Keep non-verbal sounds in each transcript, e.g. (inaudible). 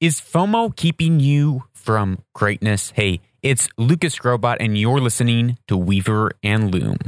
Is FOMO keeping you from greatness? Hey, it's Lucas Skrobot, and you're listening to Weaver and Loom.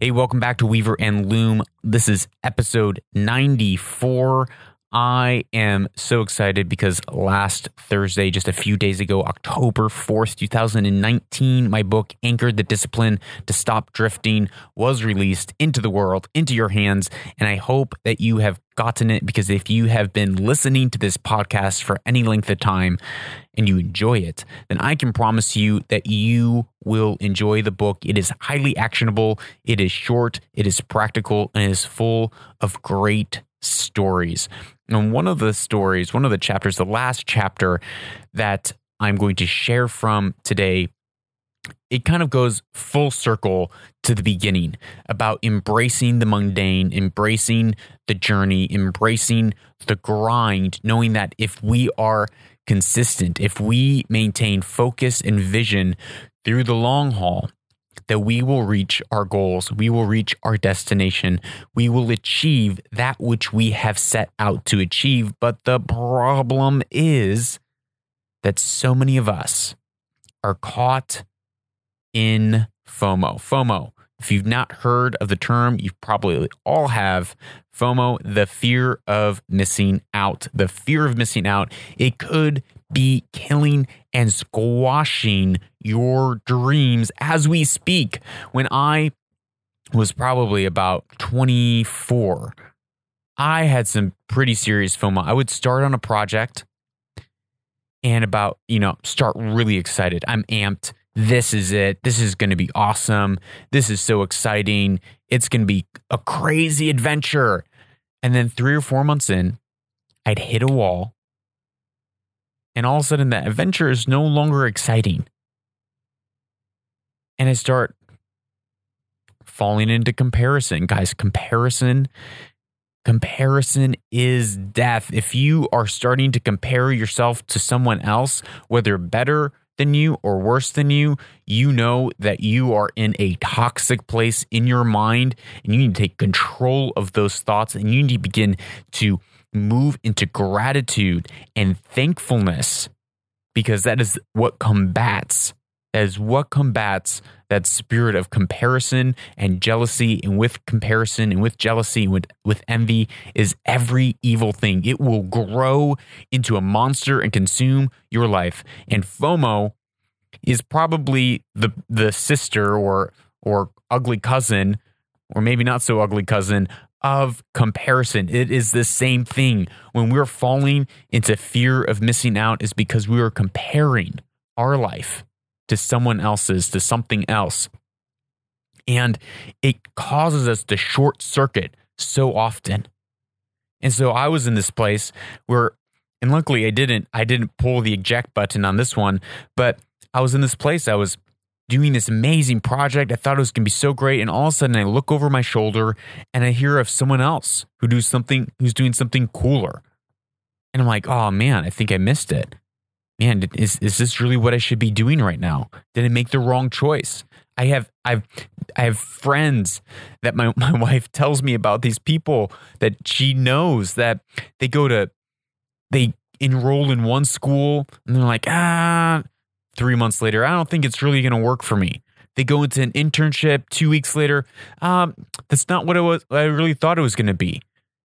Hey, welcome back to Weaver and Loom. This is episode 94. I am so excited because last Thursday, just a few days ago, October 4th, 2019, my book, Anchored the Discipline to Stop Drifting, was released into the world, into your hands. And I hope that you have gotten it because if you have been listening to this podcast for any length of time and you enjoy it, then I can promise you that you will enjoy the book. It is highly actionable, it is short, it is practical, and it is full of great stories. And one of the stories, one of the chapters, the last chapter that I'm going to share from today, it kind of goes full circle to the beginning about embracing the mundane, embracing the journey, embracing the grind, knowing that if we are consistent, if we maintain focus and vision through the long haul, that we will reach our goals, we will reach our destination, we will achieve that which we have set out to achieve. But the problem is that so many of us are caught in FOMO. FOMO. If you've not heard of the term, you probably all have FOMO, the fear of missing out. The fear of missing out. It could be killing and squashing your dreams as we speak. When I was probably about 24, I had some pretty serious FOMO. I would start on a project and about, you know, start really excited. I'm amped. This is it. This is going to be awesome. This is so exciting. It's going to be a crazy adventure. And then three or four months in, I'd hit a wall and all of a sudden that adventure is no longer exciting. And I start falling into comparison. Guys, comparison comparison is death. If you are starting to compare yourself to someone else, whether better than you or worse than you, you know that you are in a toxic place in your mind and you need to take control of those thoughts and you need to begin to move into gratitude and thankfulness because that is what combats that is what combats that spirit of comparison and jealousy and with comparison and with jealousy and with, with envy is every evil thing it will grow into a monster and consume your life and fomo is probably the the sister or or ugly cousin or maybe not so ugly cousin of comparison. It is the same thing. When we're falling into fear of missing out, is because we are comparing our life to someone else's, to something else. And it causes us to short circuit so often. And so I was in this place where, and luckily I didn't, I didn't pull the eject button on this one, but I was in this place. I was doing this amazing project. I thought it was going to be so great. And all of a sudden I look over my shoulder and I hear of someone else who do something, who's doing something cooler. And I'm like, oh man, I think I missed it. Man, is, is this really what I should be doing right now? Did I make the wrong choice? I have I've I have friends that my, (laughs) my wife tells me about these people that she knows that they go to they enroll in one school and they're like, ah, three months later, I don't think it's really going to work for me. They go into an internship two weeks later. Um, that's not what it was. I really thought it was going to be.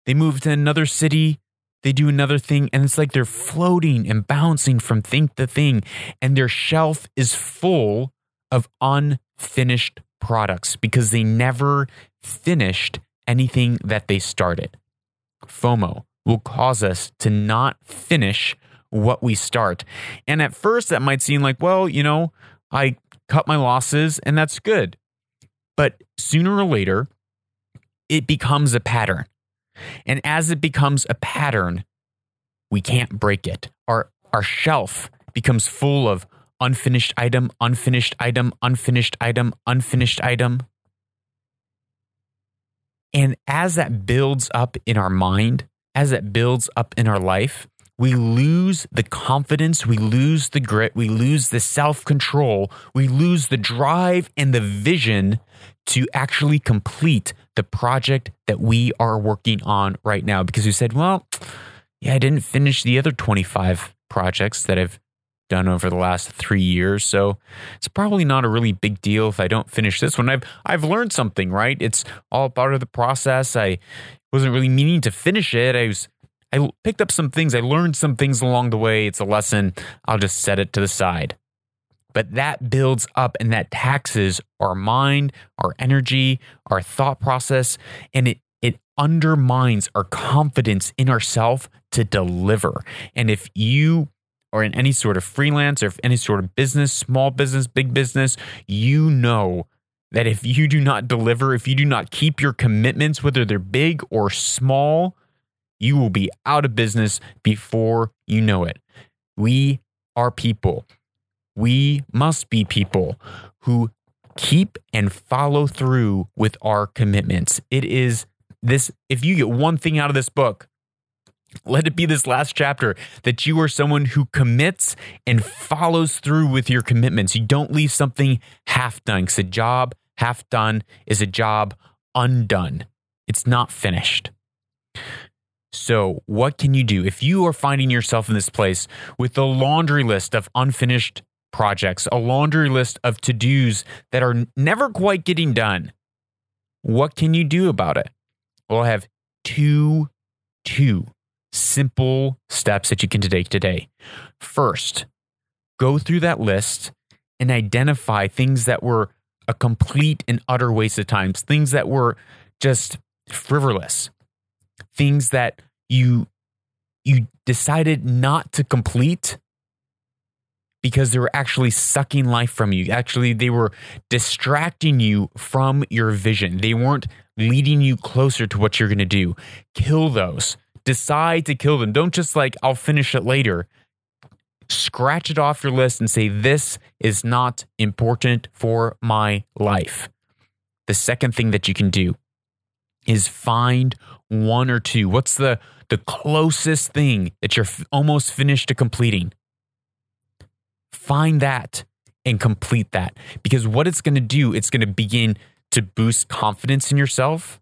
They move to another city. They do another thing, and it's like they're floating and bouncing from thing to thing, and their shelf is full of unfinished products because they never finished anything that they started. FOMO will cause us to not finish what we start. And at first, that might seem like, well, you know, I cut my losses and that's good. But sooner or later, it becomes a pattern. And as it becomes a pattern, we can't break it. Our, our shelf becomes full of unfinished item, unfinished item, unfinished item, unfinished item. And as that builds up in our mind, as that builds up in our life, we lose the confidence, we lose the grit, we lose the self control, we lose the drive and the vision to actually complete the project that we are working on right now because we said, well, yeah, I didn't finish the other 25 projects that I've done over the last three years. So it's probably not a really big deal if I don't finish this one. I've I've learned something, right? It's all part of the process. I wasn't really meaning to finish it. I was I picked up some things. I learned some things along the way. It's a lesson. I'll just set it to the side. But that builds up and that taxes our mind, our energy, our thought process, and it it undermines our confidence in ourselves to deliver. And if you are in any sort of freelance or any sort of business, small business, big business, you know that if you do not deliver, if you do not keep your commitments, whether they're big or small, you will be out of business before you know it. We are people. We must be people who keep and follow through with our commitments. It is this, if you get one thing out of this book, let it be this last chapter that you are someone who commits and follows through with your commitments. You don't leave something half done because a job half done is a job undone. It's not finished. So, what can you do if you are finding yourself in this place with a laundry list of unfinished projects, a laundry list of to dos that are never quite getting done? What can you do about it? Well, I have two, two simple steps that you can take today. First, go through that list and identify things that were a complete and utter waste of time, things that were just frivolous, things that you you decided not to complete because they were actually sucking life from you. Actually, they were distracting you from your vision. They weren't leading you closer to what you're going to do. Kill those. Decide to kill them. Don't just like, I'll finish it later. Scratch it off your list and say, This is not important for my life. The second thing that you can do is find one or two. What's the the closest thing that you're f- almost finished to completing? Find that and complete that because what it's going to do, it's going to begin to boost confidence in yourself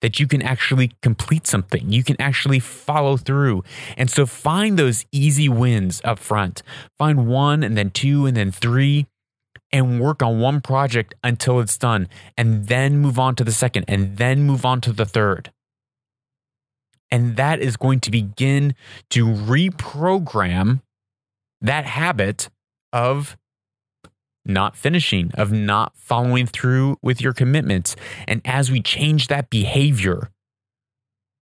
that you can actually complete something. You can actually follow through. And so find those easy wins up front. Find one and then two and then three and work on one project until it's done and then move on to the second and then move on to the third. And that is going to begin to reprogram that habit of not finishing, of not following through with your commitments. And as we change that behavior,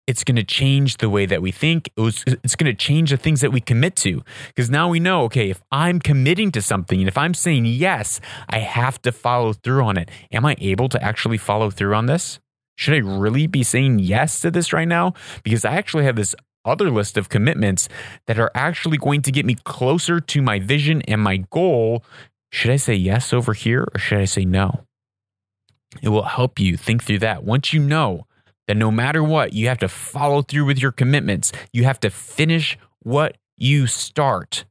it's going to change the way that we think. it's going to change the things that we commit to. Because now we know, okay, if I'm committing to something and if I'm saying yes, I have to follow through on it. Am I able to actually follow through on this? Should I really be saying yes to this right now? Because I actually have this other list of commitments that are actually going to get me closer to my vision and my goal should I say yes over here or should I say no? It will help you think through that. Once you know that no matter what, you have to follow through with your commitments, you have to finish what you start.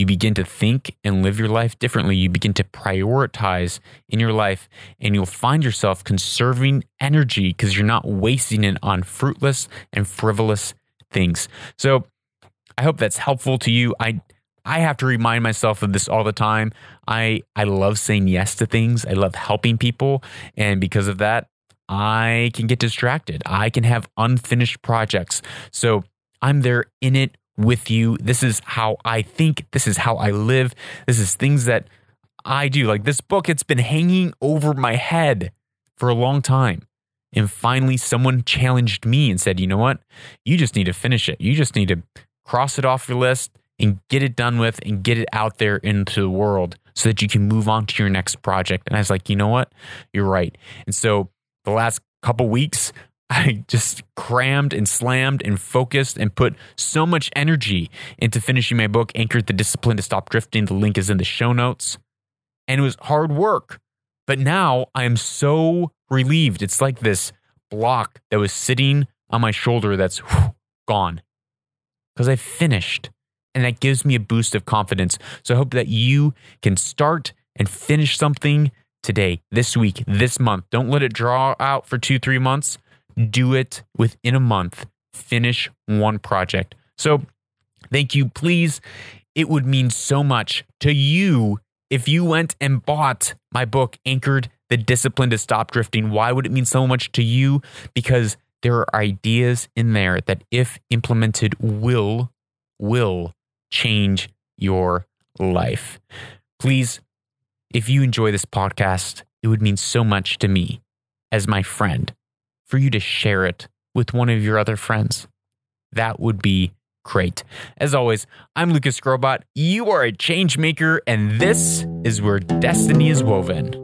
You begin to think and live your life differently. You begin to prioritize in your life, and you'll find yourself conserving energy because you're not wasting it on fruitless and frivolous things. So, I hope that's helpful to you. I I have to remind myself of this all the time. I I love saying yes to things. I love helping people, and because of that, I can get distracted. I can have unfinished projects. So I'm there in it with you. This is how I think. This is how I live. This is things that I do. Like this book, it's been hanging over my head for a long time. And finally, someone challenged me and said, you know what? You just need to finish it. You just need to cross it off your list and get it done with and get it out there into the world so that you can move on to your next project. And I was like, you know what? You're right. And so the last couple weeks, I just crammed and slammed and focused and put so much energy into finishing my book, Anchored the Discipline to Stop Drifting. The link is in the show notes. And it was hard work. But now I am so relieved. It's like this block that was sitting on my shoulder that's whew, gone because I finished. And that gives me a boost of confidence. So I hope that you can start and finish something today, this week, this month. Don't let it draw out for two, three months. Do it within a month. Finish one project. So thank you. Please, it would mean so much to you if you went and bought my book, Anchored the Discipline to Stop Drifting. Why would it mean so much to you? Because there are ideas in there that, if implemented, will, will change your life. Please, if you enjoy this podcast, it would mean so much to me as my friend for you to share it with one of your other friends. That would be great. As always, I'm Lucas Skrobot. You are a change maker, and this is where destiny is woven.